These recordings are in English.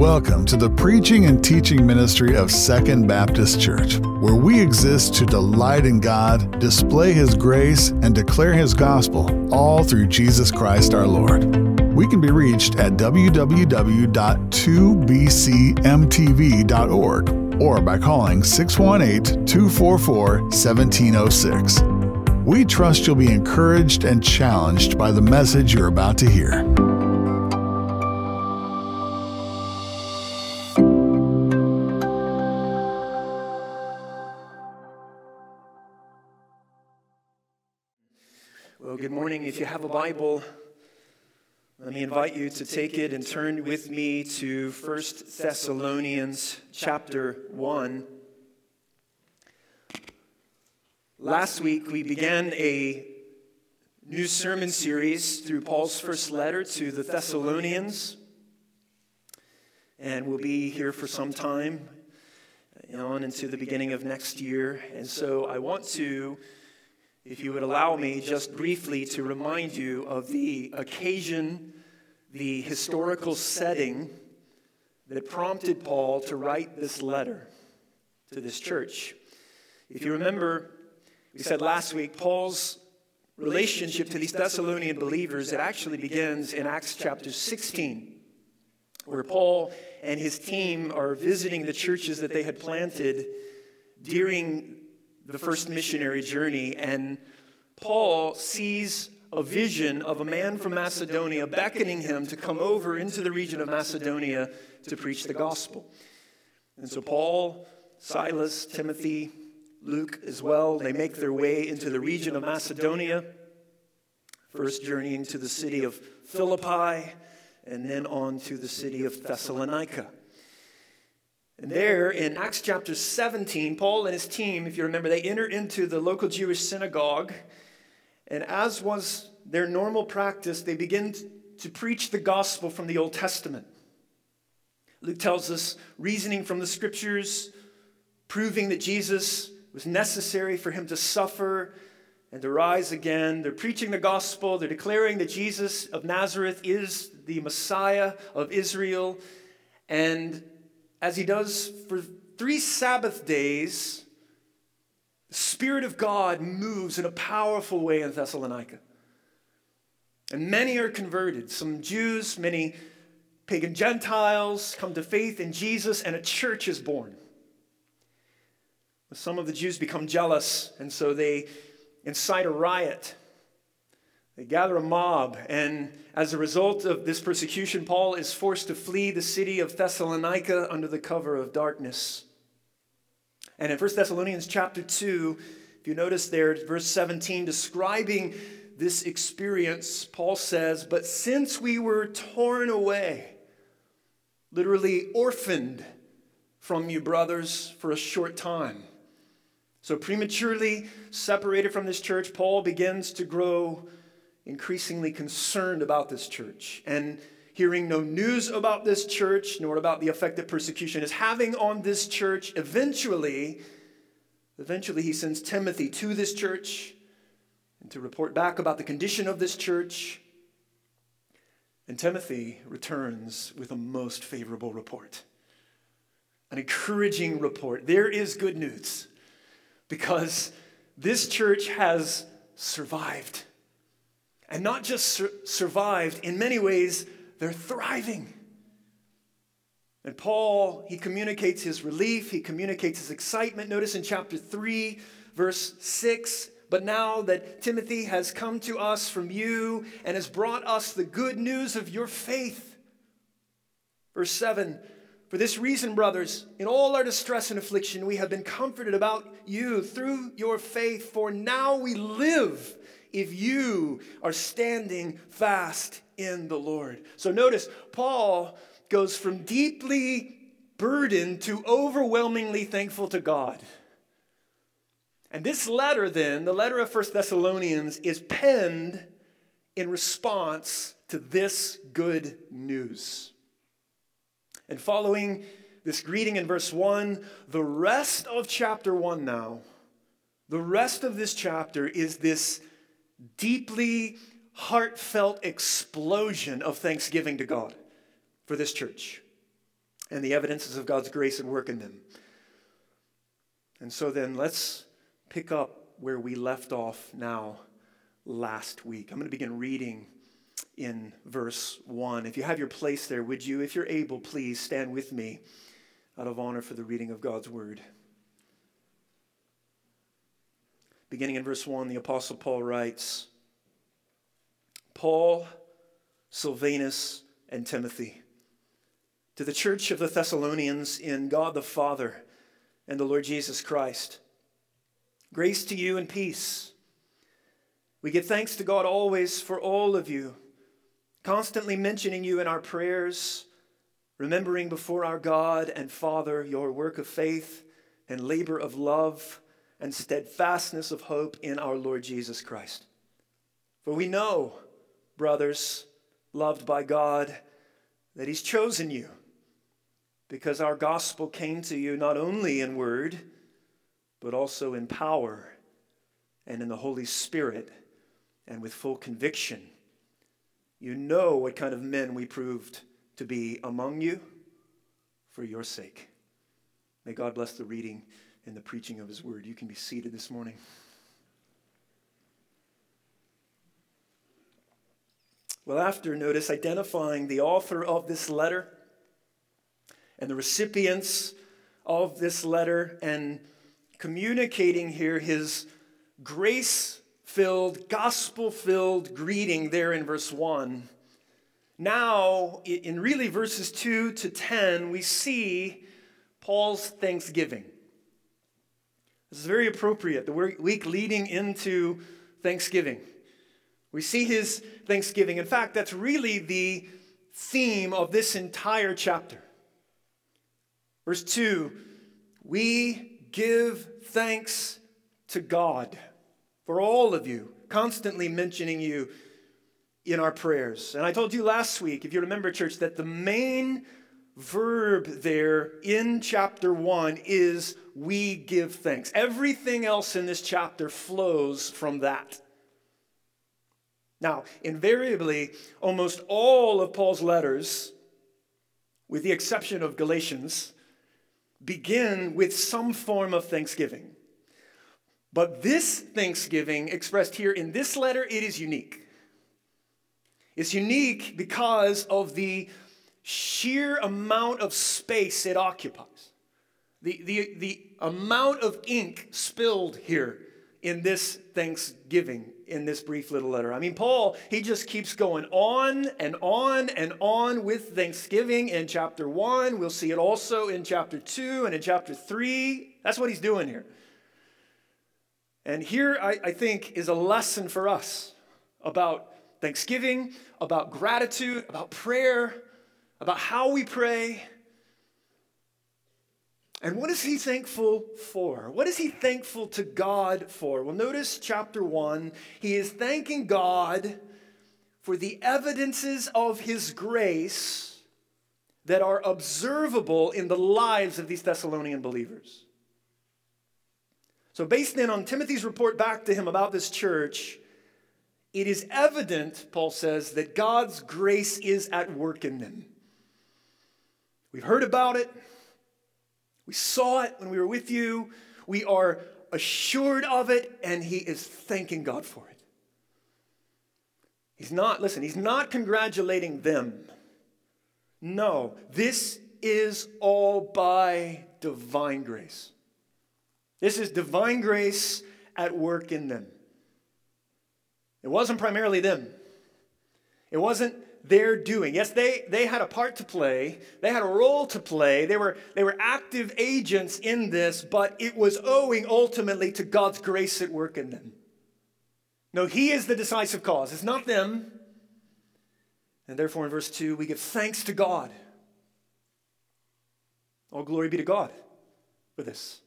Welcome to the preaching and teaching ministry of Second Baptist Church, where we exist to delight in God, display His grace, and declare His gospel, all through Jesus Christ our Lord. We can be reached at www.2bcmtv.org or by calling 618 244 1706. We trust you'll be encouraged and challenged by the message you're about to hear. Good morning. If you have a Bible, let me invite you to take it and turn with me to 1 Thessalonians chapter 1. Last week, we began a new sermon series through Paul's first letter to the Thessalonians. And we'll be here for some time on into the beginning of next year. And so I want to if you would allow me just briefly to remind you of the occasion, the historical setting that prompted Paul to write this letter to this church. If you remember, we said last week, Paul's relationship to these Thessalonian believers, it actually begins in Acts chapter 16, where Paul and his team are visiting the churches that they had planted during the first missionary journey, and Paul sees a vision of a man from Macedonia beckoning him to come over into the region of Macedonia to preach the gospel. And so, Paul, Silas, Timothy, Luke as well, they make their way into the region of Macedonia, first journeying to the city of Philippi, and then on to the city of Thessalonica. And there in Acts chapter 17, Paul and his team, if you remember, they enter into the local Jewish synagogue. And as was their normal practice, they begin to preach the gospel from the Old Testament. Luke tells us reasoning from the scriptures, proving that Jesus was necessary for him to suffer and to rise again. They're preaching the gospel, they're declaring that Jesus of Nazareth is the Messiah of Israel. And as he does for three Sabbath days, the Spirit of God moves in a powerful way in Thessalonica. And many are converted. Some Jews, many pagan Gentiles come to faith in Jesus, and a church is born. Some of the Jews become jealous, and so they incite a riot. They gather a mob, and as a result of this persecution, Paul is forced to flee the city of Thessalonica under the cover of darkness. And in 1 Thessalonians chapter 2, if you notice there, verse 17, describing this experience, Paul says, But since we were torn away, literally orphaned from you, brothers, for a short time. So, prematurely separated from this church, Paul begins to grow increasingly concerned about this church. And hearing no news about this church, nor about the effect that persecution is having on this church, eventually, eventually he sends Timothy to this church and to report back about the condition of this church. And Timothy returns with a most favorable report, an encouraging report. There is good news because this church has survived. And not just sur- survived, in many ways, they're thriving. And Paul, he communicates his relief, he communicates his excitement. Notice in chapter 3, verse 6 But now that Timothy has come to us from you and has brought us the good news of your faith. Verse 7 For this reason, brothers, in all our distress and affliction, we have been comforted about you through your faith, for now we live if you are standing fast in the Lord. So notice, Paul goes from deeply burdened to overwhelmingly thankful to God. And this letter, then, the letter of First Thessalonians, is penned in response to this good news. And following this greeting in verse 1, the rest of chapter 1 now, the rest of this chapter is this deeply heartfelt explosion of thanksgiving to God for this church. and the evidences of God's grace at work in them. And so then let's pick up where we left off now last week. I'm going to begin reading in verse 1. If you have your place there, would you, if you're able, please stand with me out of honor for the reading of God's word. Beginning in verse 1, the Apostle Paul writes Paul, Silvanus, and Timothy, to the church of the Thessalonians in God the Father and the Lord Jesus Christ, grace to you and peace. We give thanks to God always for all of you, constantly mentioning you in our prayers, remembering before our God and Father your work of faith and labor of love and steadfastness of hope in our Lord Jesus Christ. For we know, brothers, loved by God, that He's chosen you because our gospel came to you not only in word, but also in power and in the Holy Spirit and with full conviction. You know what kind of men we proved to be among you for your sake. May God bless the reading and the preaching of his word. You can be seated this morning. Well, after, notice, identifying the author of this letter and the recipients of this letter and communicating here his grace filled, gospel filled greeting there in verse 1. Now, in really verses 2 to 10, we see Paul's thanksgiving. This is very appropriate, the week leading into Thanksgiving. We see his thanksgiving. In fact, that's really the theme of this entire chapter. Verse 2 We give thanks to God for all of you, constantly mentioning you in our prayers. And I told you last week, if you remember, church, that the main verb there in chapter 1 is we give thanks. Everything else in this chapter flows from that. Now, invariably, almost all of Paul's letters, with the exception of Galatians, begin with some form of thanksgiving. But this thanksgiving expressed here in this letter, it is unique. It's unique because of the sheer amount of space it occupies. The, the, the amount of ink spilled here in this thanksgiving in this brief little letter. I mean, Paul, he just keeps going on and on and on with thanksgiving in chapter 1. We'll see it also in chapter 2 and in chapter 3. That's what he's doing here. And here, I, I think, is a lesson for us about thanksgiving, about gratitude, about prayer, about how we pray. And what is he thankful for? What is he thankful to God for? Well, notice chapter 1. He is thanking God for the evidences of his grace that are observable in the lives of these Thessalonian believers. So, based then on Timothy's report back to him about this church, it is evident, Paul says, that God's grace is at work in them. We've heard about it. We saw it when we were with you. We are assured of it, and he is thanking God for it. He's not, listen, he's not congratulating them. No, this is all by divine grace. This is divine grace at work in them. It wasn't primarily them. It wasn't their doing. Yes, they, they had a part to play, they had a role to play, they were, they were active agents in this, but it was owing ultimately to God's grace at work in them. No, He is the decisive cause, it's not them. And therefore, in verse 2, we give thanks to God. All glory be to God for this.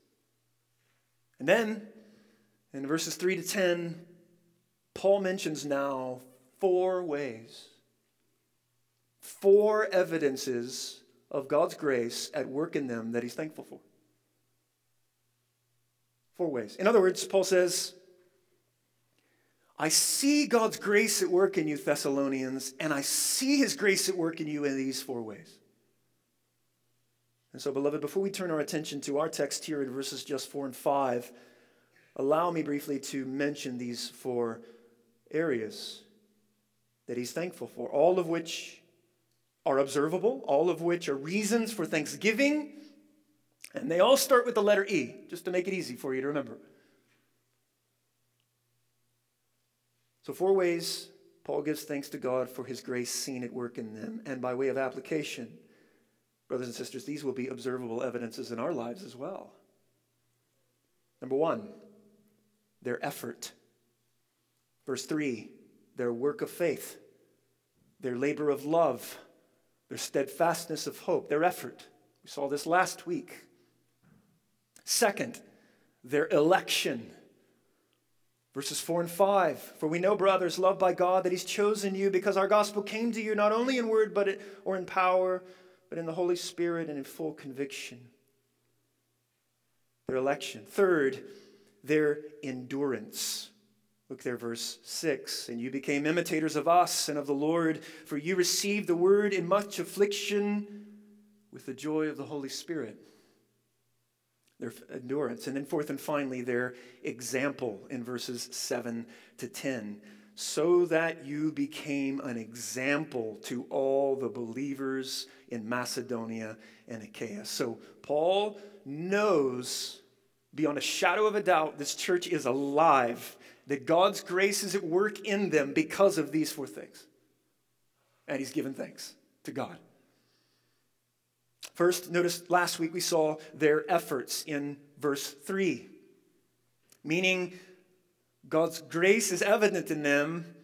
And then, in verses 3 to 10, Paul mentions now four ways, four evidences of God's grace at work in them that he's thankful for. Four ways. In other words, Paul says, I see God's grace at work in you, Thessalonians, and I see his grace at work in you in these four ways. And so, beloved, before we turn our attention to our text here in verses just 4 and 5, allow me briefly to mention these four areas that he's thankful for, all of which are observable, all of which are reasons for thanksgiving, and they all start with the letter E, just to make it easy for you to remember. So, four ways Paul gives thanks to God for his grace seen at work in them, and by way of application, brothers and sisters, these will be observable evidences in our lives as well. Number one, their effort. Verse 3, their work of faith, their labor of love, their steadfastness of hope, their effort. We saw this last week. Second, their election. Verses 4 and 5 For we know, brothers, loved by God, that He's chosen you because our gospel came to you not only in word but or in power, but in the Holy Spirit and in full conviction. Their election. Third, their endurance. Look there, verse 6. And you became imitators of us and of the Lord, for you received the word in much affliction with the joy of the Holy Spirit. Their endurance. And then, fourth and finally, their example in verses 7 to 10. So that you became an example to all the believers in Macedonia and Achaia. So, Paul knows beyond a shadow of a doubt this church is alive that God's grace is at work in them because of these four things. And he's given thanks to God. First, notice last week we saw their efforts in verse 3, meaning God's grace is evident in them.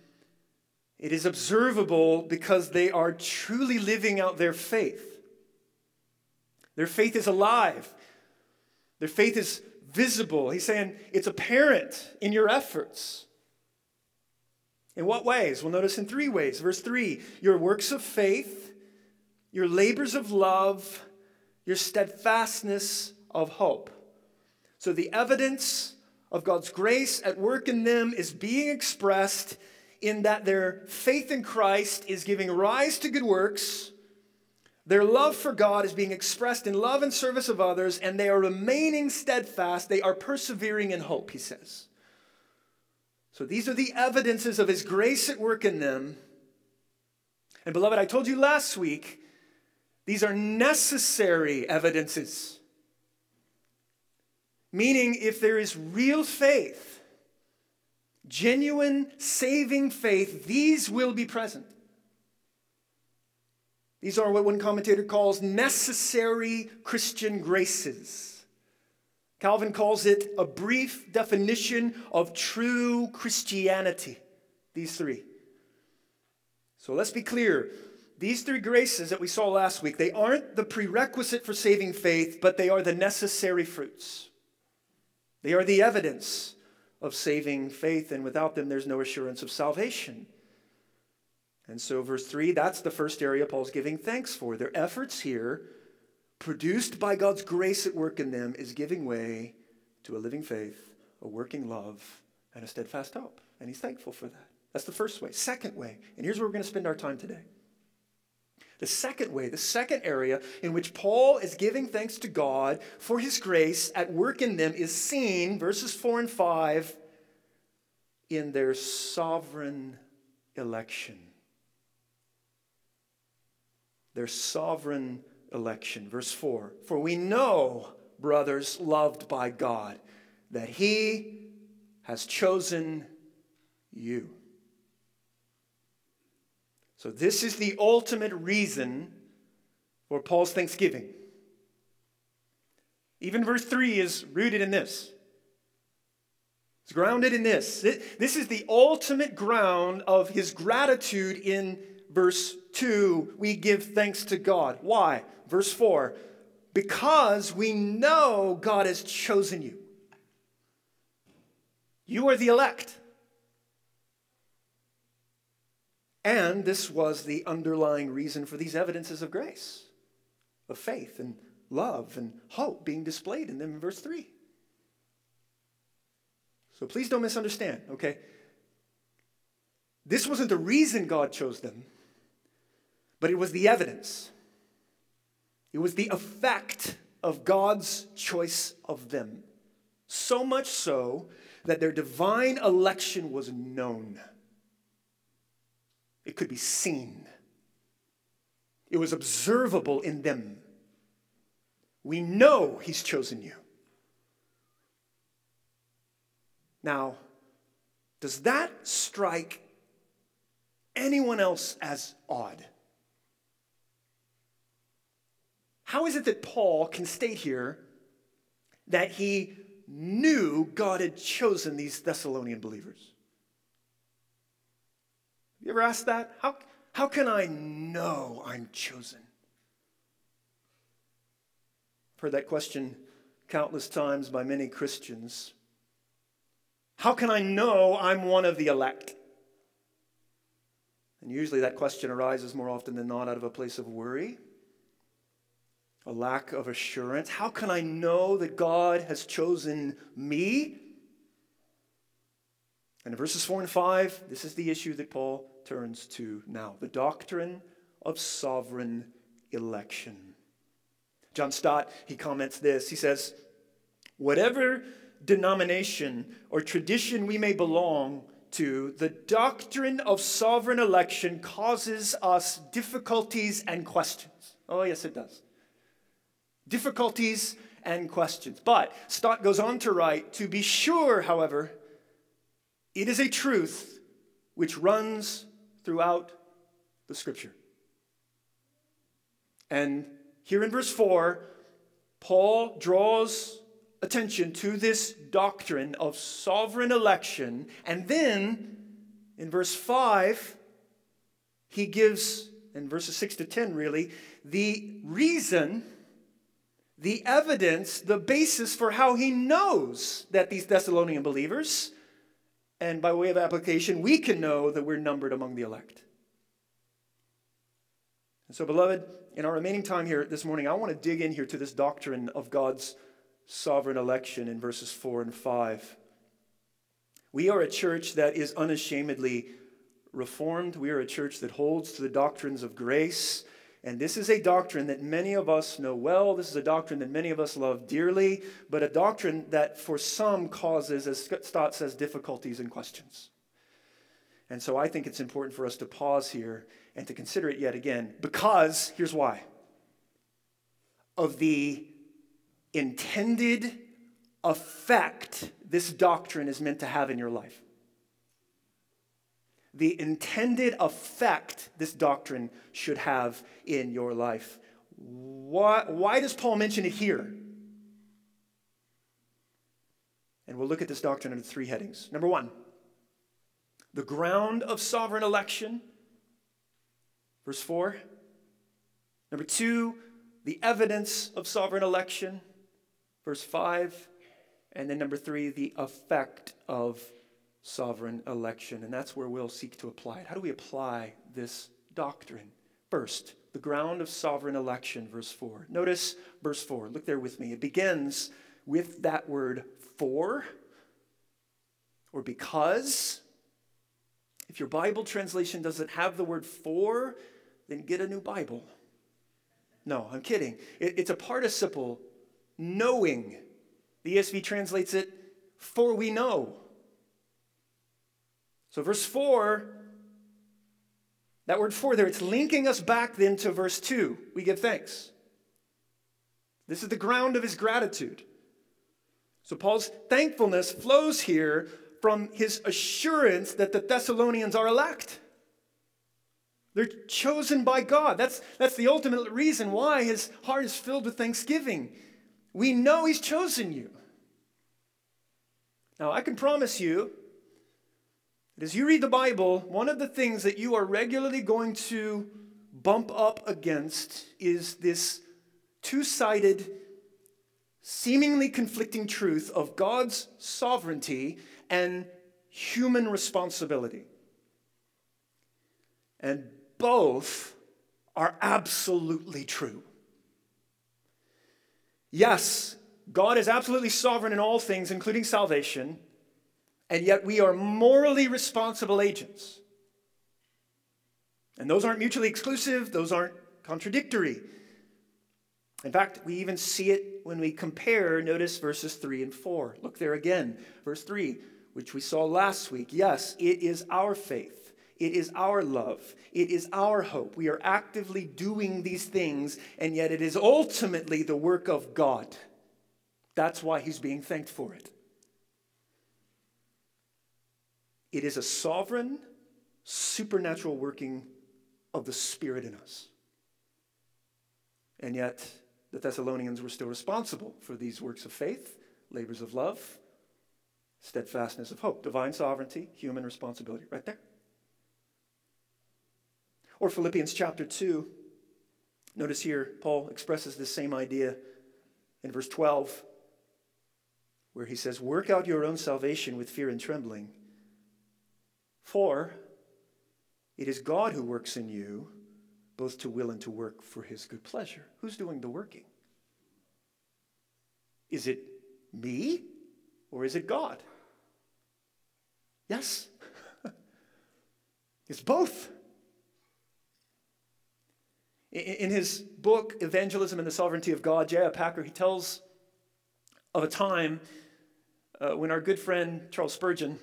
It is observable because they are truly living out their faith. Their faith is alive. Their faith is visible. He's saying it's apparent in your efforts. In what ways? Well, notice in three ways. Verse 3 your works of faith, your labors of love, your steadfastness of hope. So the evidence of God's grace at work in them is being expressed in that their faith in Christ is giving rise to good works their love for God is being expressed in love and service of others, and they are remaining steadfast. They are persevering in hope, he says. So these are the evidences of his grace at work in them. And beloved, I told you last week, these are necessary evidences. Meaning, if there is real faith, genuine saving faith, these will be present. These are what one commentator calls necessary Christian graces. Calvin calls it a brief definition of true Christianity. These three. So let's be clear. These three graces that we saw last week, they aren't the prerequisite for saving faith, but they are the necessary fruits. They are the evidence of saving faith, and without them, there's no assurance of salvation. And so, verse 3, that's the first area Paul's giving thanks for. Their efforts here, produced by God's grace at work in them, is giving way to a living faith, a working love, and a steadfast hope. And he's thankful for that. That's the first way. Second way, and here's where we're going to spend our time today. The second way, the second area in which Paul is giving thanks to God for his grace at work in them is seen, verses 4 and 5, in their sovereign election their sovereign election. Verse 4 For we know, brothers loved by God, that He has chosen you. So, this is the ultimate reason for Paul's thanksgiving. Even verse 3 is rooted in this. It's grounded in this. This is the ultimate ground of his gratitude in verse 2, we give thanks to God. Why? Verse 4 because we know God has chosen you. You are the elect. And this was the underlying reason for these evidences of grace, of faith and love and hope being displayed in them in verse 3. So please don't misunderstand, okay? This wasn't the reason God chose them but it was the evidence. It was the effect of God's choice of them. So much so that their divine election was known. It could be seen. It was observable in them. We know He's chosen you. Now, does that strike anyone else as odd? How is it that Paul can state here that he knew God had chosen these Thessalonian believers? Have you ever asked that? How, how can I know I'm chosen? I've heard that question countless times by many Christians. How can I know I'm one of the elect? And usually that question arises more often than not out of a place of worry, a lack of assurance. How can I know that God has chosen me? And in verses 4 and 5, this is the issue that Paul turns to now the doctrine of sovereign election. John Stott, he comments this. He says, Whatever denomination or tradition we may belong to, the doctrine of sovereign election causes us difficulties and questions. Oh, yes, it does. Difficulties and questions. But Stott goes on to write to be sure, however, it is a truth which runs throughout the scripture. And here in verse 4, Paul draws attention to this doctrine of sovereign election. And then in verse 5, he gives, in verses 6 to 10 really, the reason, the evidence, the basis for how he knows that these Thessalonian believers, and by way of application, we can know that we're numbered among the elect. And so, beloved, in our remaining time here this morning, I want to dig in here to this doctrine of God's sovereign election in verses 4 and 5. We are a church that is unashamedly reformed. We are a church that holds to the doctrines of grace. And this is a doctrine that many of us know well. This is a doctrine that many of us love dearly, but a doctrine that for some causes, as Stott says, difficulties and questions. And so I think it's important for us to pause here and to consider it yet again, because here's why of the intended effect this doctrine is meant to have in your life. The intended effect this doctrine should have in your life. Why, why does Paul mention it here? And we'll look at this doctrine under three headings. Number one, the ground of sovereign election, verse 4. Number two, the evidence of sovereign election, verse 5. And then number three, the effect of sovereign election. And that's where we'll seek to apply it. How do we apply this doctrine? First, the ground of sovereign election, verse 4. Notice verse 4. Look there with me. It begins with that word for or because. If your Bible translation doesn't have the word for, then get a new Bible. No, I'm kidding. It, it's a participle knowing. The ESV translates it, for we know. So, verse 4, that word for there, it's linking us back then to verse 2. We give thanks. This is the ground of his gratitude. So, Paul's thankfulness flows here from his assurance that the Thessalonians are elect. They're chosen by God. That's, that's the ultimate reason why his heart is filled with thanksgiving. We know He's chosen you. Now, I can promise you as you read the Bible, one of the things that you are regularly going to bump up against is this two sided, seemingly conflicting truth of God's sovereignty and human responsibility. And both are absolutely true. Yes, God is absolutely sovereign in all things, including salvation, and yet we are morally responsible agents. And those aren't mutually exclusive, those aren't contradictory. In fact, we even see it when we compare, notice verses 3 and 4. Look there again. Verse 3, which we saw last week. Yes, it is our faith, it is our love, it is our hope. We are actively doing these things, and yet it is ultimately the work of God. That's why he's being thanked for it. It is a sovereign, supernatural working of the Spirit in us. And yet, the Thessalonians were still responsible for these works of faith, labors of love, steadfastness of hope, divine sovereignty, human responsibility. Right there. Or Philippians chapter 2. Notice here, Paul expresses this same idea in verse 12, where he says, Work out your own salvation with fear and trembling. For it is God who works in you both to will and to work for his good pleasure. Who's doing the working? Is it me or is it God? Yes. it's both. In his book, Evangelism and the Sovereignty of God, J.I. Packer, he tells of a time uh, when our good friend Charles Spurgeon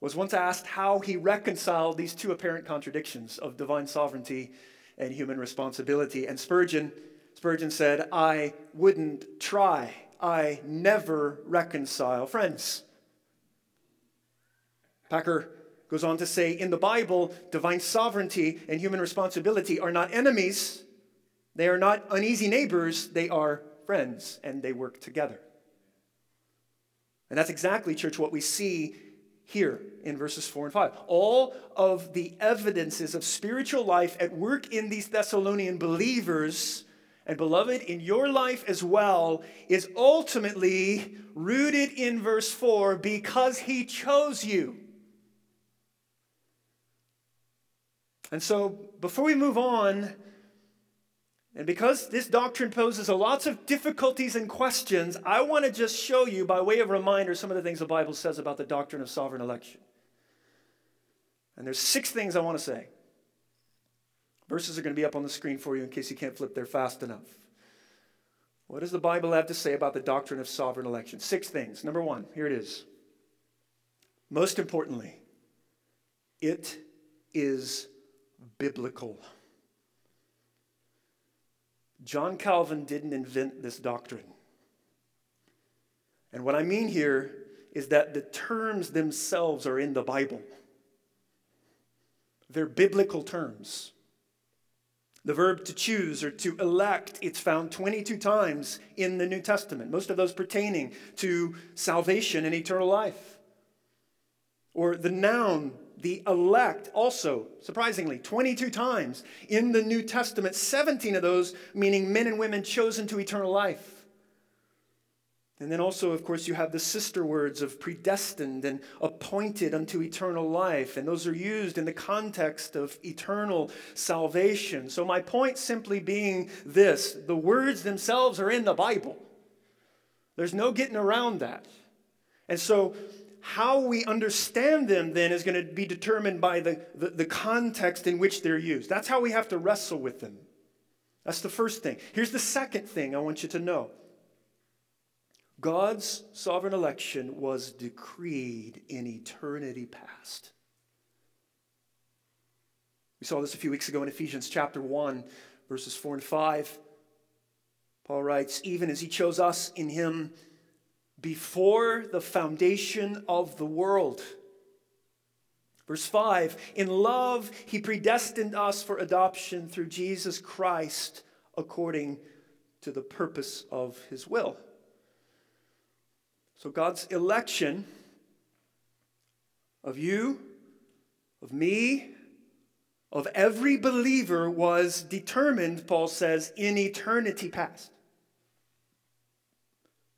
was once asked how he reconciled these two apparent contradictions of divine sovereignty and human responsibility. And Spurgeon, Spurgeon said, I wouldn't try. I never reconcile. Friends, Packer goes on to say in the Bible, divine sovereignty and human responsibility are not enemies, they are not uneasy neighbors, they are friends, and they work together. And that's exactly, church, what we see here in verses 4 and 5. All of the evidences of spiritual life at work in these Thessalonian believers, and beloved, in your life as well, is ultimately rooted in verse 4 because he chose you. And so, before we move on, and because this doctrine poses a lots of difficulties and questions, I want to just show you, by way of reminder, some of the things the Bible says about the doctrine of sovereign election. And there's six things I want to say. Verses are going to be up on the screen for you in case you can't flip there fast enough. What does the Bible have to say about the doctrine of sovereign election? Six things. Number one, here it is. Most importantly, it is biblical. John Calvin didn't invent this doctrine. And what I mean here is that the terms themselves are in the Bible. They're biblical terms. The verb to choose or to elect, it's found 22 times in the New Testament, most of those pertaining to salvation and eternal life. Or the noun the elect also, surprisingly, 22 times in the New Testament, 17 of those meaning men and women chosen to eternal life. And then also, of course, you have the sister words of predestined and appointed unto eternal life. And those are used in the context of eternal salvation. So, my point simply being this the words themselves are in the Bible. There's no getting around that. And so, how we understand them then is going to be determined by the, the, the, context in which they're used. That's how we have to wrestle with them. That's the first thing. Here's the second thing I want you to know God's sovereign election was decreed in eternity past. We saw this a few weeks ago in Ephesians chapter 1, verses 4 and 5. Paul writes, Even as he chose us in him before the foundation of the world. Verse 5 In love, he predestined us for adoption through Jesus Christ according to the purpose of his will. So, God's election of you, of me, of every believer was determined, Paul says, in eternity past.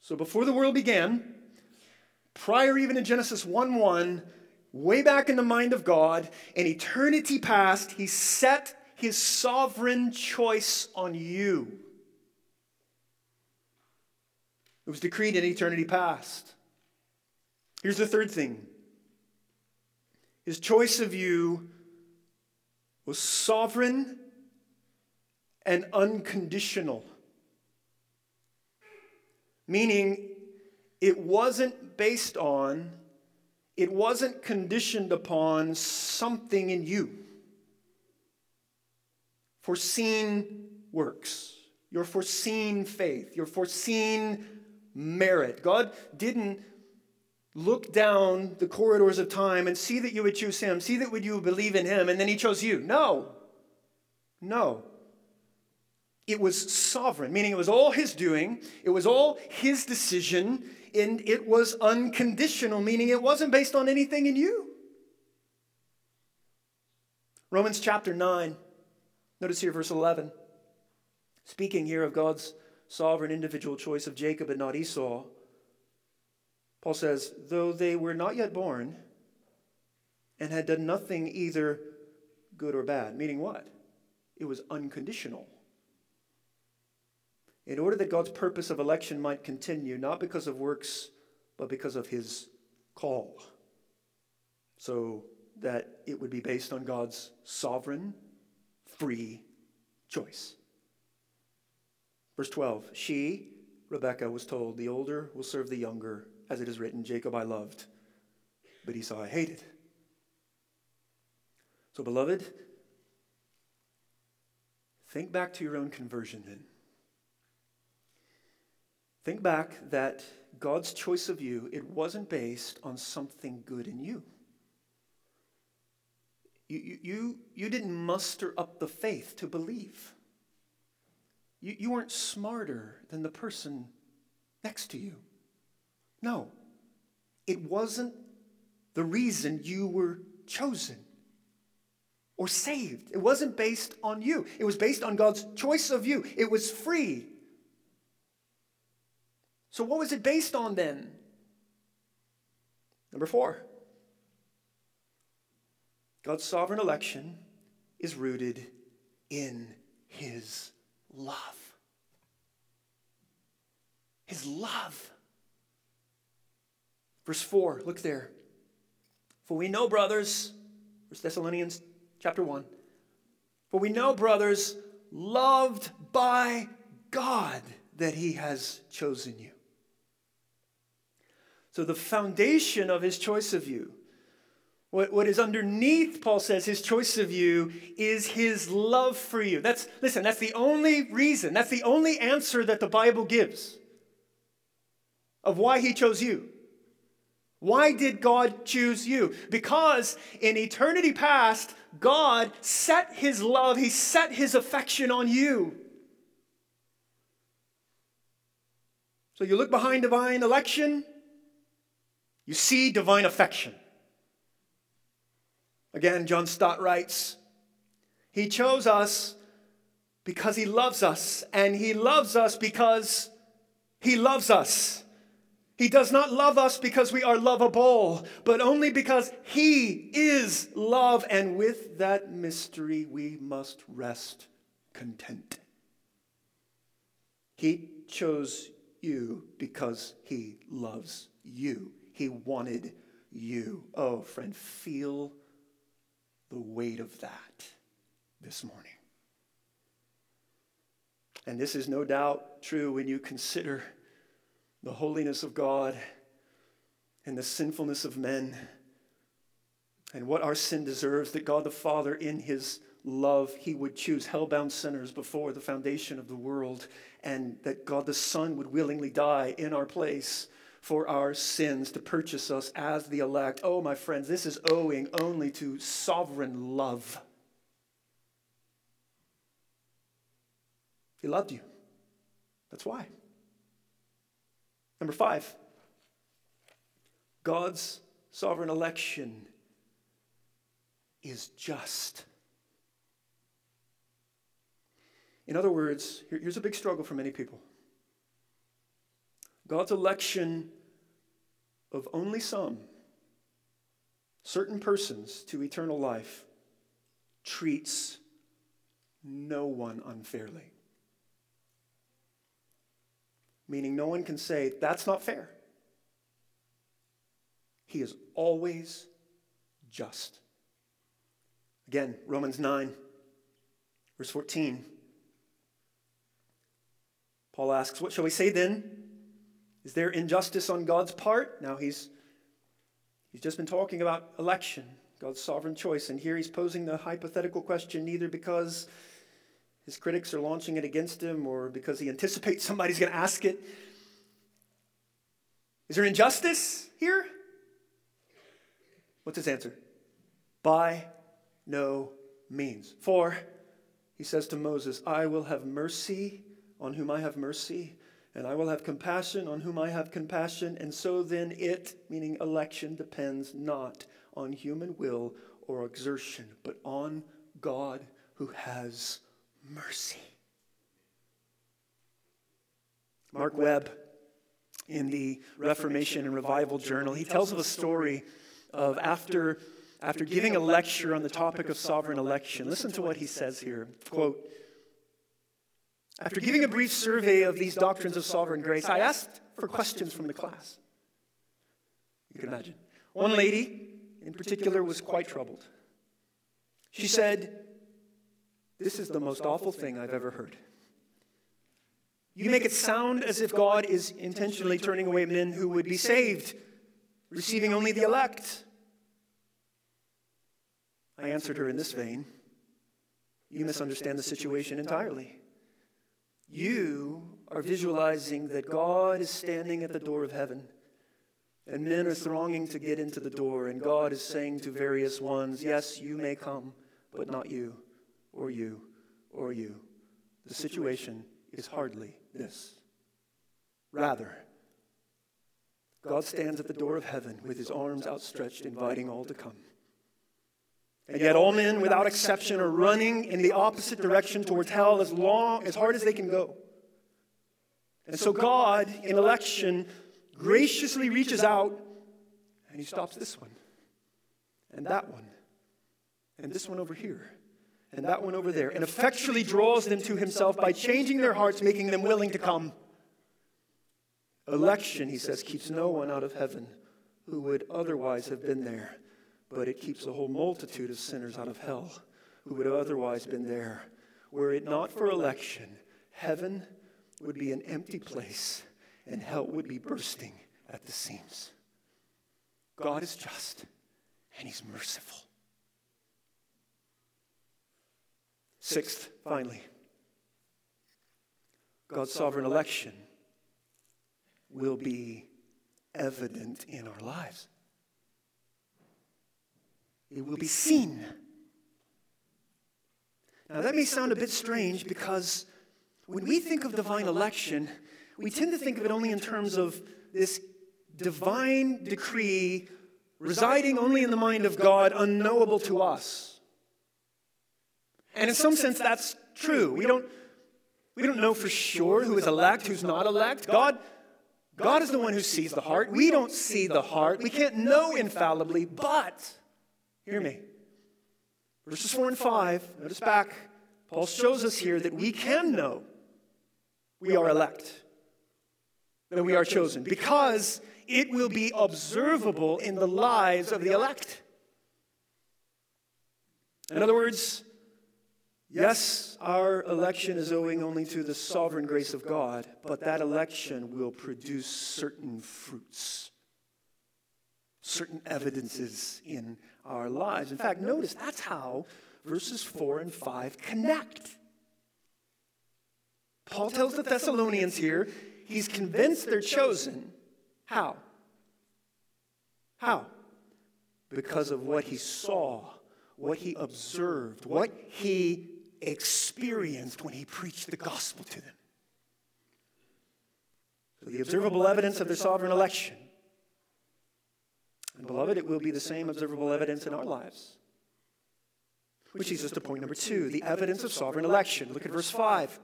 So before the world began, prior even to Genesis 1 1, way back in the mind of God, in eternity past, He set His sovereign choice on you. It was decreed in eternity past. Here's the third thing His choice of you was sovereign and unconditional. Meaning it wasn't based on, it wasn't conditioned upon something in you. Foreseen works, your foreseen faith, your foreseen merit. God didn't look down the corridors of time and see that you would choose him, see that would you believe in him, and then he chose you. No. No. It was sovereign, meaning it was all his doing, it was all his decision, and it was unconditional, meaning it wasn't based on anything in you. Romans chapter 9, notice here verse 11. Speaking here of God's sovereign individual choice of Jacob and not Esau, Paul says, though they were not yet born and had done nothing either good or bad, meaning what? It was unconditional in order that God's purpose of election might continue, not because of works, but because of his call. So that it would be based on God's sovereign, free choice. Verse 12 She, Rebekah, was told, The older will serve the younger, as it is written, Jacob I loved, but Esau I hated. So, beloved, think back to your own conversion then. Think back that God's choice of you, it wasn't based on something good in you. You, you, you didn't muster up the faith to believe. You, you weren't smarter than the person next to you. No, it wasn't the reason you were chosen or saved. It wasn't based on you, it was based on God's choice of you. It was free. So, what was it based on then? Number four God's sovereign election is rooted in his love. His love. Verse 4, look there. For we know, brothers, First Thessalonians chapter 1. For we know, brothers, loved by God, that he has chosen you. So, the foundation of his choice of you, what, what is underneath, Paul says, his choice of you is his love for you. That's, listen, that's the only reason, that's the only answer that the Bible gives of why he chose you. Why did God choose you? Because in eternity past, God set his love, he set his affection on you. So you look behind divine election, you see divine affection. Again, John Stott writes, He chose us because He loves us, and He loves us because He loves us. He does not love us because we are lovable, but only because He is love, and with that mystery we must rest content. He chose you because He loves you. He wanted you. Oh, friend, feel the weight of that this morning. And this is no doubt true when you consider the holiness of God and the sinfulness of men and what our sin deserves, that God the Father, in his love, he would choose hell-bound sinners before the foundation of the world, and that God the Son would willingly die in our place for our sins to purchase us as the elect. Oh, my friends, this is owing only to sovereign love. He loved you. That's why. Number five, God's sovereign election is just. In other words, here's a big struggle for many people. God's election of only some, certain persons to eternal life, treats no one unfairly. Meaning, no one can say, that's not fair. He is always just. Again, Romans 9, verse 14. Paul asks, What shall we say then? Is there injustice on God's part? Now he's he's just been talking about election, God's sovereign choice, and here he's posing the hypothetical question neither because his critics are launching it against him or because he anticipates somebody's going to ask it. Is there injustice here? What's his answer? By no means. For, he says to Moses, I will have mercy on whom I have mercy, and I will have compassion on whom I have compassion. And so then it, meaning election, depends not on human will or exertion, but on God who has mercy. Mark Webb, in the Reformation and Revival Journal, he tells of a story of after, after giving a lecture on the topic of sovereign election. Listen to what he says here. Quote, after giving a brief survey of these doctrines of sovereign grace, I asked for questions from the class. You can imagine. One lady, in particular, was quite troubled. She said, This is the most awful thing I've ever heard. You make it sound as if God is intentionally turning away men who would be saved, receiving only the elect. I answered her in this vein You misunderstand the situation entirely. You are visualizing that God is standing at the door of heaven, and men are thronging to get into the door, and God is saying to various ones, Yes, you may come, but not you, or you, or you. The situation is hardly this. Rather, God stands at the door of heaven with his arms outstretched, inviting all to come. And yet all men, without exception, are running in the opposite direction towards hell as long, as hard as they can go. And so God, in election, graciously reaches out and he stops this one, and that one, and this one over here, and that one over there, and effectually draws them to himself by changing their hearts, making them willing to come. Election, he says, keeps no one out of heaven who would otherwise have been there but it keeps a whole multitude of sinners out of hell who would have otherwise been there. Were it not for election, heaven would be an empty place and hell would be bursting at the seams. God is just and He's merciful. Sixth, finally, God's sovereign election will be evident in our lives it will be seen. Now, that may sound a bit strange because when we think of divine election, we tend to think of it only in terms of this divine decree residing only in the mind of God, unknowable to us. And in some sense, that's true. We don't, we don't know for sure who is elect, who's not elect. God, God is the one who sees the heart. We don't see the heart. We can't know infallibly, but Hear me. Verses 4 and 5, notice back, Paul shows us here that we can know we are elect, that we are chosen, because it will be observable in the lives of the elect. In other words, yes, our election is owing only to the sovereign grace of God, but that election will produce certain fruits, certain evidences in our lives. In fact, notice that's how verses 4 and 5 connect. Paul tells the Thessalonians here he's convinced they're chosen. How? How? Because of what he saw, what he observed, what he experienced when he preached the gospel to them. So, the observable evidence of their sovereign election and beloved, it will be the same observable evidence in our lives. Which leads us to point number two the evidence of sovereign election. Look at verse 5.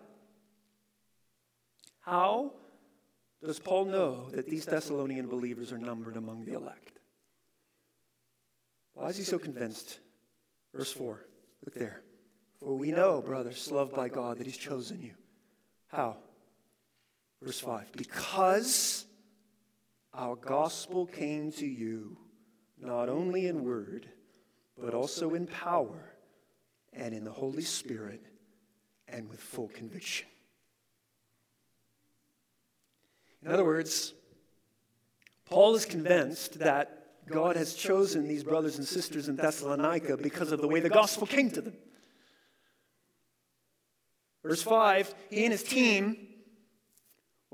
How does Paul know that these Thessalonian believers are numbered among the elect? Why is he so convinced? Verse 4. Look there. For we know, brothers, loved by God, that he's chosen you. How? Verse 5. Because our gospel came to you not only in word, but also in power and in the Holy Spirit and with full conviction. In other words, Paul is convinced that God has chosen these brothers and sisters in Thessalonica because of the way the gospel came to them. Verse 5 he and his team,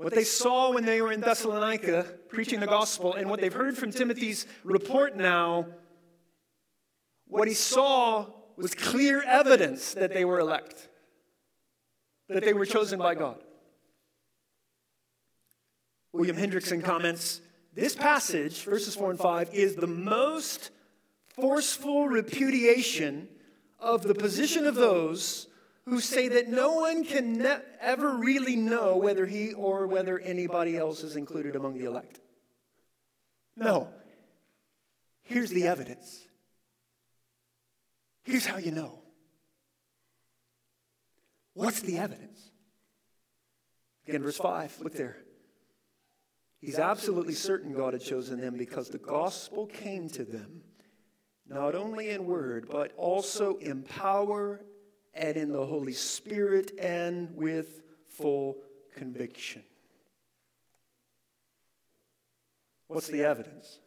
what they saw when they were in Thessalonica preaching the gospel, and what they've heard from Timothy's report now, what he saw was clear evidence that they were elect, that they were chosen by God. William Hendriksen comments this passage, verses 4 and 5, is the most forceful repudiation of the position of those who say that no one can ne- ever really know whether he or whether anybody else is included among the elect. No. Here's the evidence. Here's how you know. What's the evidence? Again, verse 5, look there. He's absolutely certain God had chosen them because the gospel came to them not only in word, but also in power and in the Holy Spirit and with full conviction. What's the evidence?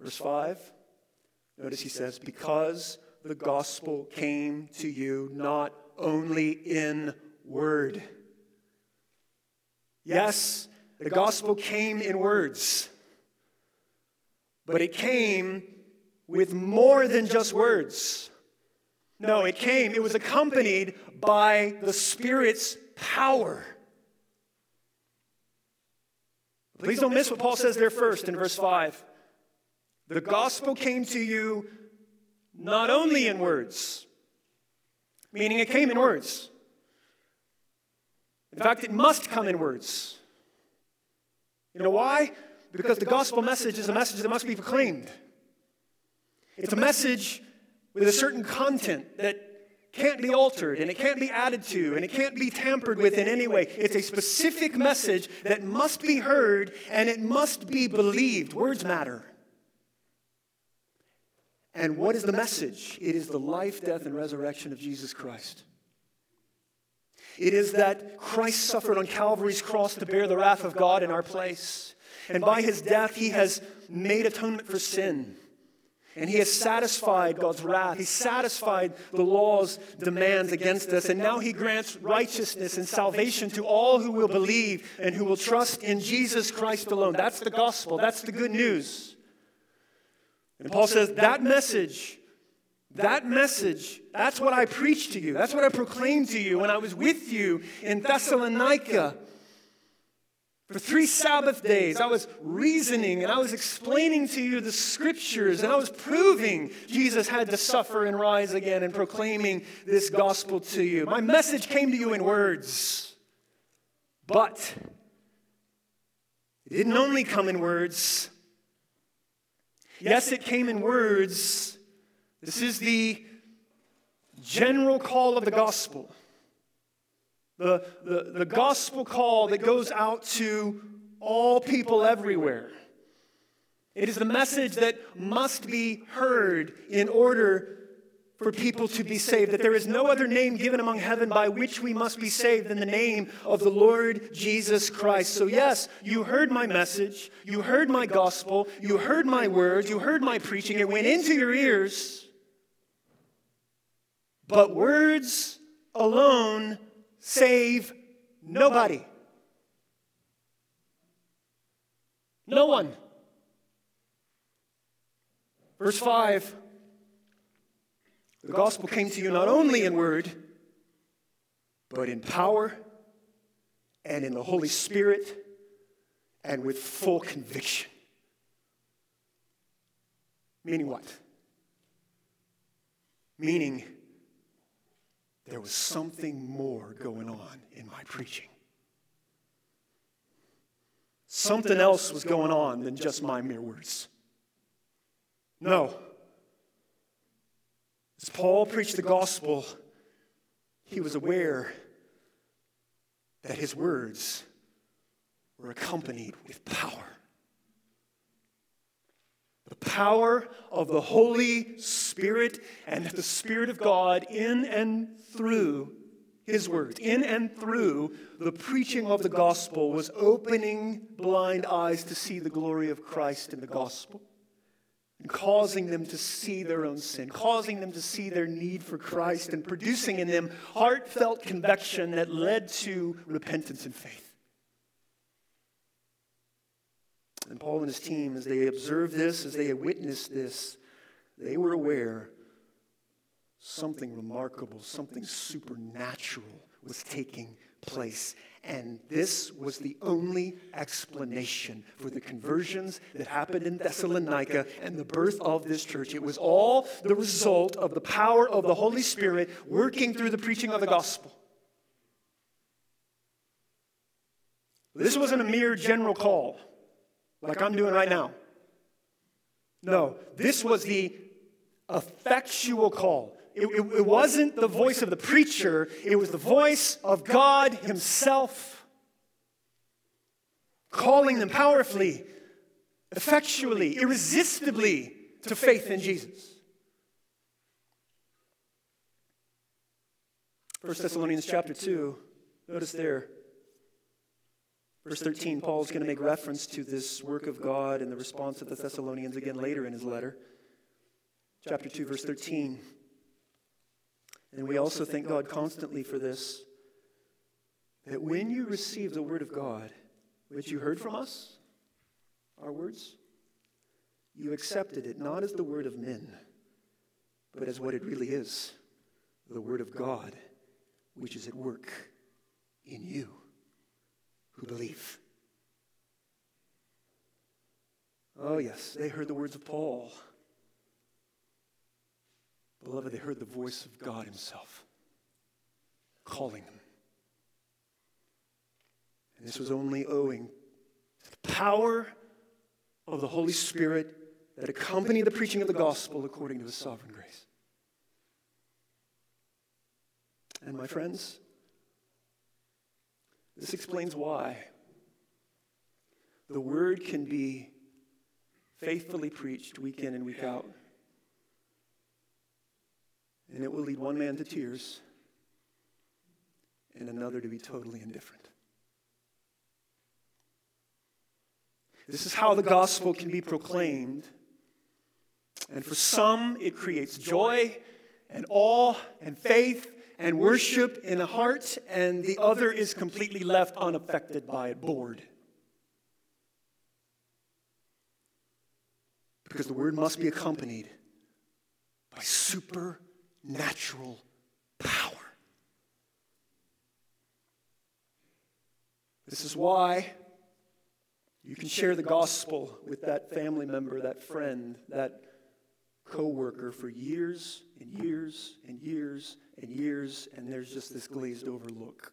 Verse 5, notice he says, Because the gospel came to you not only in word. Yes, the gospel came in words, but it came with more than just words. No, it came, it was accompanied by the Spirit's power. Please don't miss what Paul says there first in verse 5. The gospel came to you not only in words, meaning it came in words. In fact, it must come in words. You know why? Because the gospel message is a message that must be proclaimed. It's a message with a certain content that can't be altered and it can't be added to and it can't be tampered with in any way. It's a specific message that must be heard and it must be believed. Words matter. And what is the message? It is the life, death, and resurrection of Jesus Christ. It is that Christ suffered on Calvary's cross to bear the wrath of God in our place. And by his death, he has made atonement for sin. And he has satisfied God's wrath. He satisfied the law's demands against us. And now he grants righteousness and salvation to all who will believe and who will trust in Jesus Christ alone. That's the gospel. That's the good news. And Paul says that message that message, that's what I preached to you. That's what I proclaimed to you when I was with you in Thessalonica. For three Sabbath days, I was reasoning and I was explaining to you the scriptures and I was proving Jesus had to suffer and rise again and proclaiming this gospel to you. My message came to you in words, but it didn't only come in words. Yes, it came in words this is the general call of the gospel. The, the, the gospel call that goes out to all people everywhere. It is the message that must be heard in order for people to be saved, that there is no other name given among heaven by which we must be saved than the name of the Lord Jesus Christ. So, yes, you heard my message, you heard my gospel, you heard my words, you heard my preaching, it went into your ears. But words alone save nobody. No one. Verse 5 The gospel came to you not only in word, but in power and in the Holy Spirit and with full conviction. Meaning what? Meaning, there was something more going on in my preaching. Something else was going on than just my mere words. No. As Paul preached the gospel, he was aware that his words were accompanied with power. The power of the Holy Spirit and the Spirit of God in and through his words, in and through the preaching of the gospel, was opening blind eyes to see the glory of Christ in the gospel, and causing them to see their own sin, causing them to see their need for Christ, and producing in them heartfelt conviction that led to repentance and faith. And Paul and his team, as they observed this, as they witnessed this, they were aware something remarkable, something supernatural was taking place. And this was the only explanation for the conversions that happened in Thessalonica and the birth of this church. It was all the result of the power of the Holy Spirit working through the preaching of the gospel. This wasn't a mere general call like I'm doing right now. No, this was the effectual call. It, it, it, wasn't the voice of the preacher, it was the voice of God Himself calling them powerfully, effectually, irresistibly to faith in Jesus. 1 Thessalonians chapter 2, notice there. Verse 13, Paul is going to make reference to this work of God and the response of the Thessalonians again later in his letter. Chapter 2, verse 13. And we also thank God constantly for this that when you receive the word of God, which you heard from us, our words, you accepted it not as the word of men, but as what it really is the word of God, which is at work in you who believe. Oh, yes, they heard the words of Paul. Beloved, they heard the voice of God Himself calling them. And this was only owing to the power of the Holy Spirit that accompanied the preaching of the gospel according to His sovereign grace. And my friends, this explains why the word can be faithfully preached week in and week out and it will lead one man to tears and another to be totally indifferent. This is how the gospel can be proclaimed. And for some, it creates joy and awe and faith and worship in the heart, and the other is completely left unaffected by it, bored. Because the word must be accompanied by supernatural power. This is why you can share the gospel with that family member, that friend, that coworker for years and years and years and years, and there's just this glazed over look.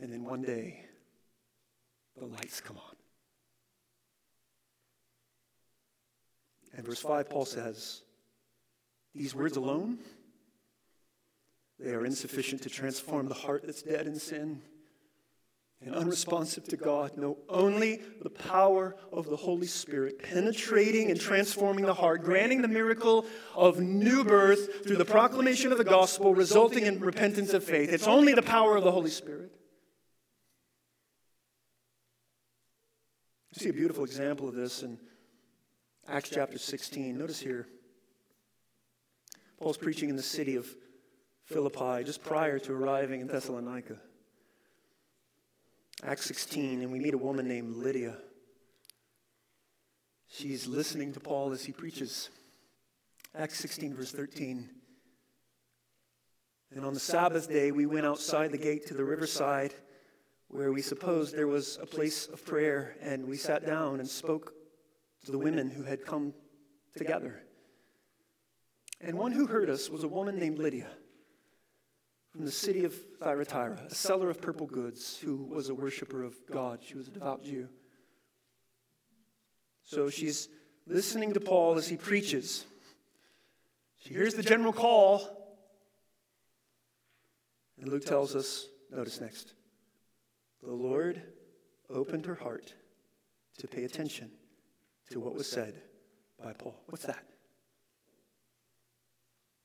And then one day, the lights come on. And verse 5, Paul says, These words alone, they are insufficient to transform the heart that's dead in sin and unresponsive to God. No, only the power of the Holy Spirit penetrating and transforming the heart, granting the miracle of new birth through the proclamation of the gospel, resulting in repentance of faith. It's only the power of the Holy Spirit. You see a beautiful example of this in Acts chapter 16. Notice here, Paul's preaching in the city of Philippi just prior to arriving in Thessalonica. Acts 16, and we meet a woman named Lydia. She's listening to Paul as he preaches. Acts 16, verse 13. And on the Sabbath day, we went outside the gate to the riverside where we supposed there was a place of prayer, and we sat down and spoke to the women who had come together. And one who heard us was a woman named Lydia from the city of Thyatira, a seller of purple goods who was a worshiper of God. She was a devout Jew. So she's listening to Paul as he preaches. She hears the general call. And Luke tells us, notice next, the Lord opened her heart to pay attention to what was said by Paul. What's that?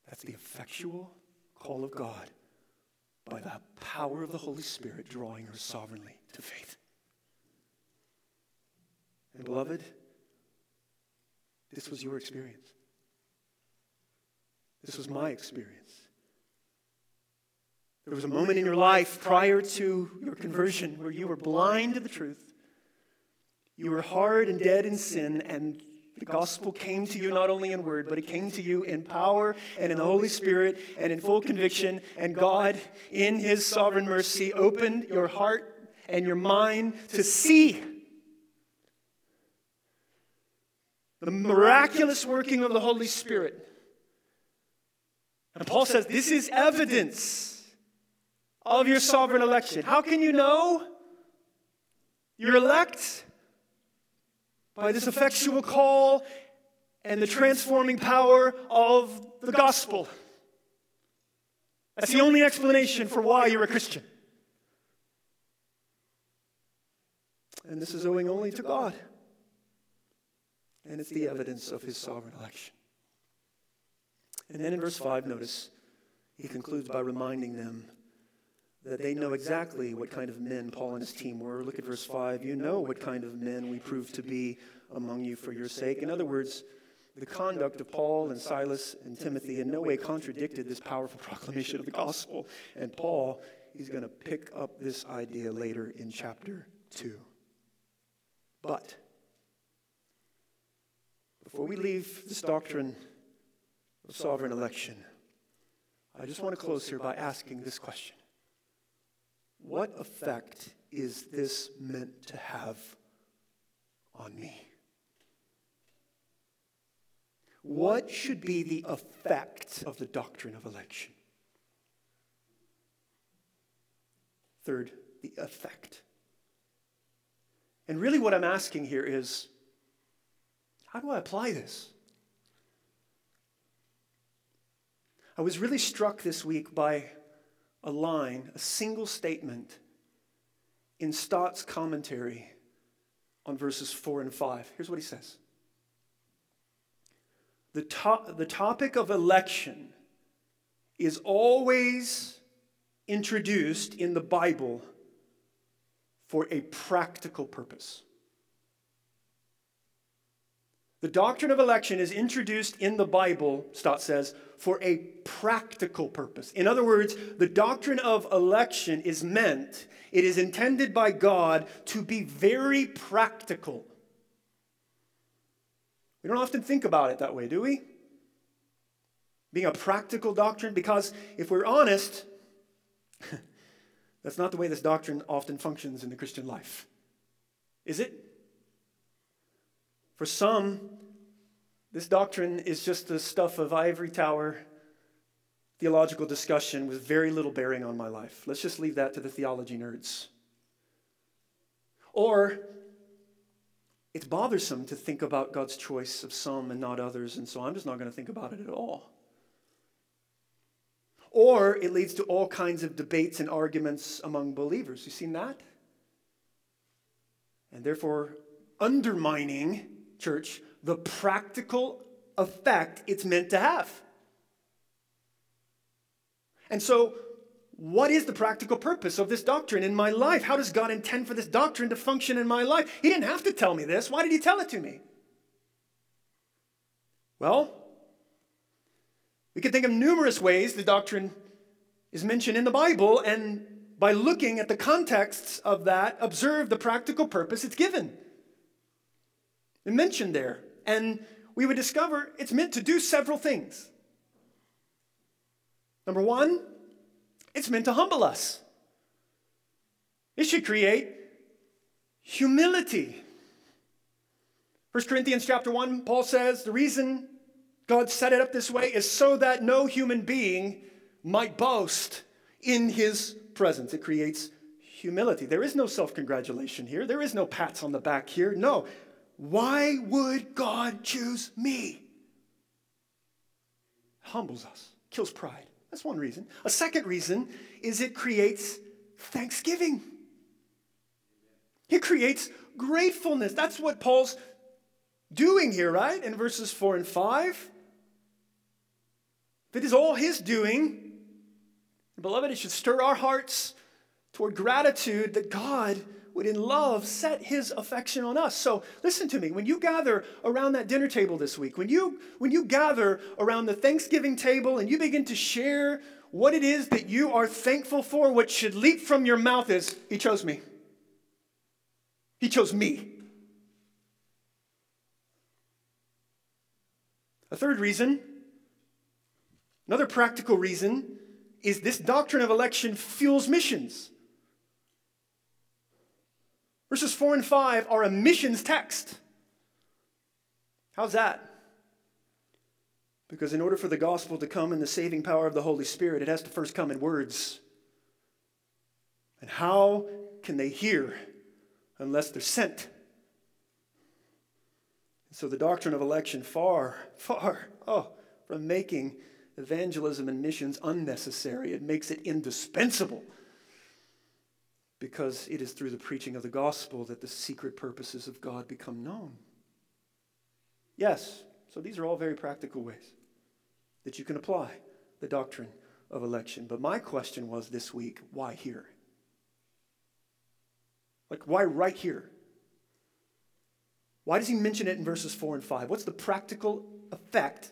That's the effectual, call of God by the power of the Holy Spirit drawing her sovereignly to faith. And beloved, this was your experience. This was my experience. There was a moment in your life prior to your conversion where you were blind to the truth. You were hard and dead in sin, and the gospel came to you not only in word, but it came to you in power and in the Holy Spirit and in full conviction. And God, in His sovereign mercy, opened your heart and your mind to see the miraculous working of the Holy Spirit. And Paul says this is evidence of your sovereign election. How can you know you're elect? By this effectual call and the transforming power of the gospel. That's the only explanation for why you're a Christian. And this is owing only to God. And it's the evidence of his sovereign election. And then in verse 5, notice, he concludes by reminding them that they know exactly what kind of men Paul and his team were. Look at verse 5. You know what kind of men we proved to be among you for your sake. In other words, the conduct of Paul and Silas and Timothy in no way contradicted this powerful proclamation of the gospel. And Paul, he's going to pick up this idea later in chapter 2. But before we leave this doctrine of sovereign election, I just want to close here by asking this question what effect is this meant to have on me? What should be the effect of the doctrine of election? Third, the effect. And really, what I'm asking here is how do I apply this? I was really struck this week by a line, a single statement in Stott's commentary on verses 4 and 5. Here's what he says The, to- the topic of election is always introduced in the Bible for a practical purpose. The doctrine of election is introduced in the Bible, Stott says, for a practical purpose. In other words, the doctrine of election is meant, it is intended by God to be very practical. We don't often think about it that way, do we? Being a practical doctrine, because if we're honest, that's not the way this doctrine often functions in the Christian life. Is it? For some, this doctrine is just the stuff of ivory tower theological discussion with very little bearing on my life. Let's just leave that to the theology nerds. Or it's bothersome to think about God's choice of some and not others, and so I'm just not going to think about it at all. Or it leads to all kinds of debates and arguments among believers. You seen that? And therefore, undermining church, the practical effect it's meant to have. And so, what is the practical purpose of this doctrine in my life? How does God intend for this doctrine to function in my life? He didn't have to tell me this. Why did He tell it to me? Well, we can think of numerous ways the doctrine is mentioned in the Bible, and by looking at the contexts of that, observe the practical purpose it's given mentioned there. And we would discover it's meant to do several things. Number one, it's meant to humble us. It should create humility. 1 Corinthians chapter 1, Paul says the reason God set it up this way is so that no human being might boast in his presence. It creates humility. There is no self congratulation here, there is no pats on the back here. No, why would God choose me? Humbles us, kills pride. That's one reason. A second reason is it creates thanksgiving. It creates gratefulness. That's what Paul's doing here, right? In verses 4 and 5. If it is all his doing, Beloved, it should stir our hearts toward gratitude that God would in love set his affection on us. So listen to me. When you gather around that dinner table this week, when you when you gather around the Thanksgiving table and you begin to share what it is that you are thankful for, what should leap from your mouth is, He chose me. He chose me. A third reason, another practical reason, is this doctrine of election fuels missions. Verses 4 and 5 are a missions text. How's that? Because in order for the gospel to come in the saving power of the Holy Spirit, it has to first come in words. And how can they hear unless they're sent? So the doctrine of election, far, far, oh, from making evangelism and missions unnecessary, it makes it indispensable because it is through the preaching of the gospel that the secret purposes of God become known. Yes, so these are all very practical ways that you can apply the doctrine of election. But my question was this week why here? Like, why right here? Why does he mention it in verses 4 and 5? What's the practical effect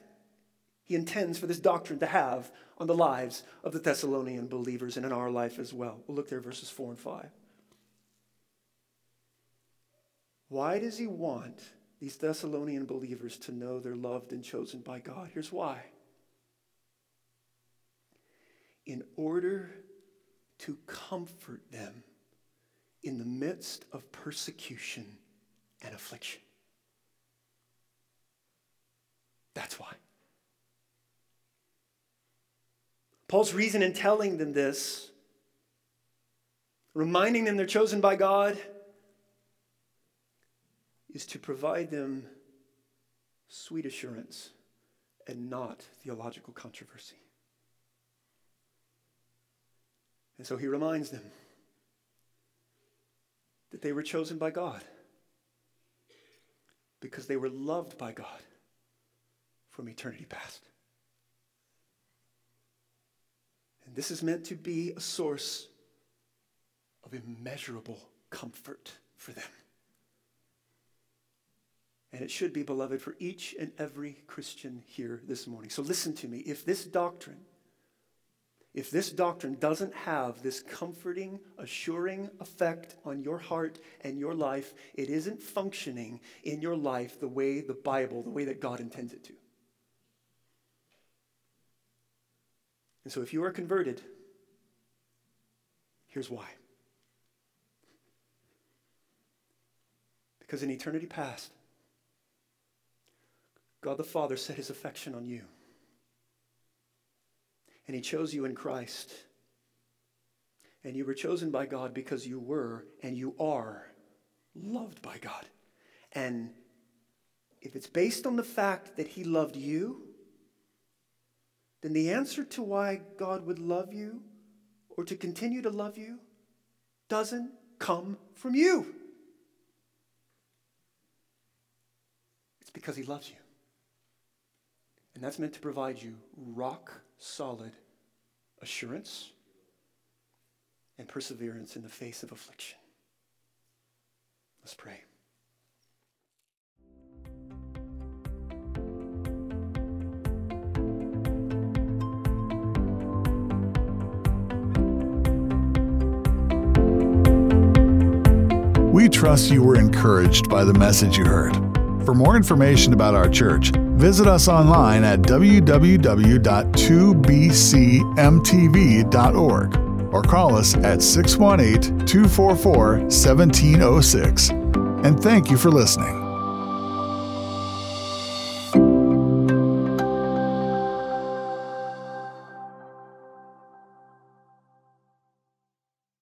he intends for this doctrine to have on the lives of the Thessalonian believers and in our life as well? We'll look there, verses 4 and 5. Why does he want these Thessalonian believers to know they're loved and chosen by God? Here's why. In order to comfort them in the midst of persecution and affliction. That's why. Paul's reason in telling them this, reminding them they're chosen by God, is to provide them sweet assurance and not theological controversy. And so he reminds them that they were chosen by God because they were loved by God from eternity past. And this is meant to be a source of immeasurable comfort for them. And it should be, beloved, for each and every Christian here this morning. So listen to me. If this doctrine, if this doctrine doesn't have this comforting, assuring effect on your heart and your life, it isn't functioning in your life the way the Bible, the way that God intends it to. And so if you are converted, here's why. Because in eternity past, God the Father set his affection on you. And he chose you in Christ. And you were chosen by God because you were and you are loved by God. And if it's based on the fact that he loved you, then the answer to why God would love you or to continue to love you doesn't come from you. It's because he loves you. And that's meant to provide you rock solid assurance and perseverance in the face of affliction. Let's pray. We trust you were encouraged by the message you heard. For more information about our church, visit us online at www.2bcmtv.org or call us at 618 244 1706. And thank you for listening.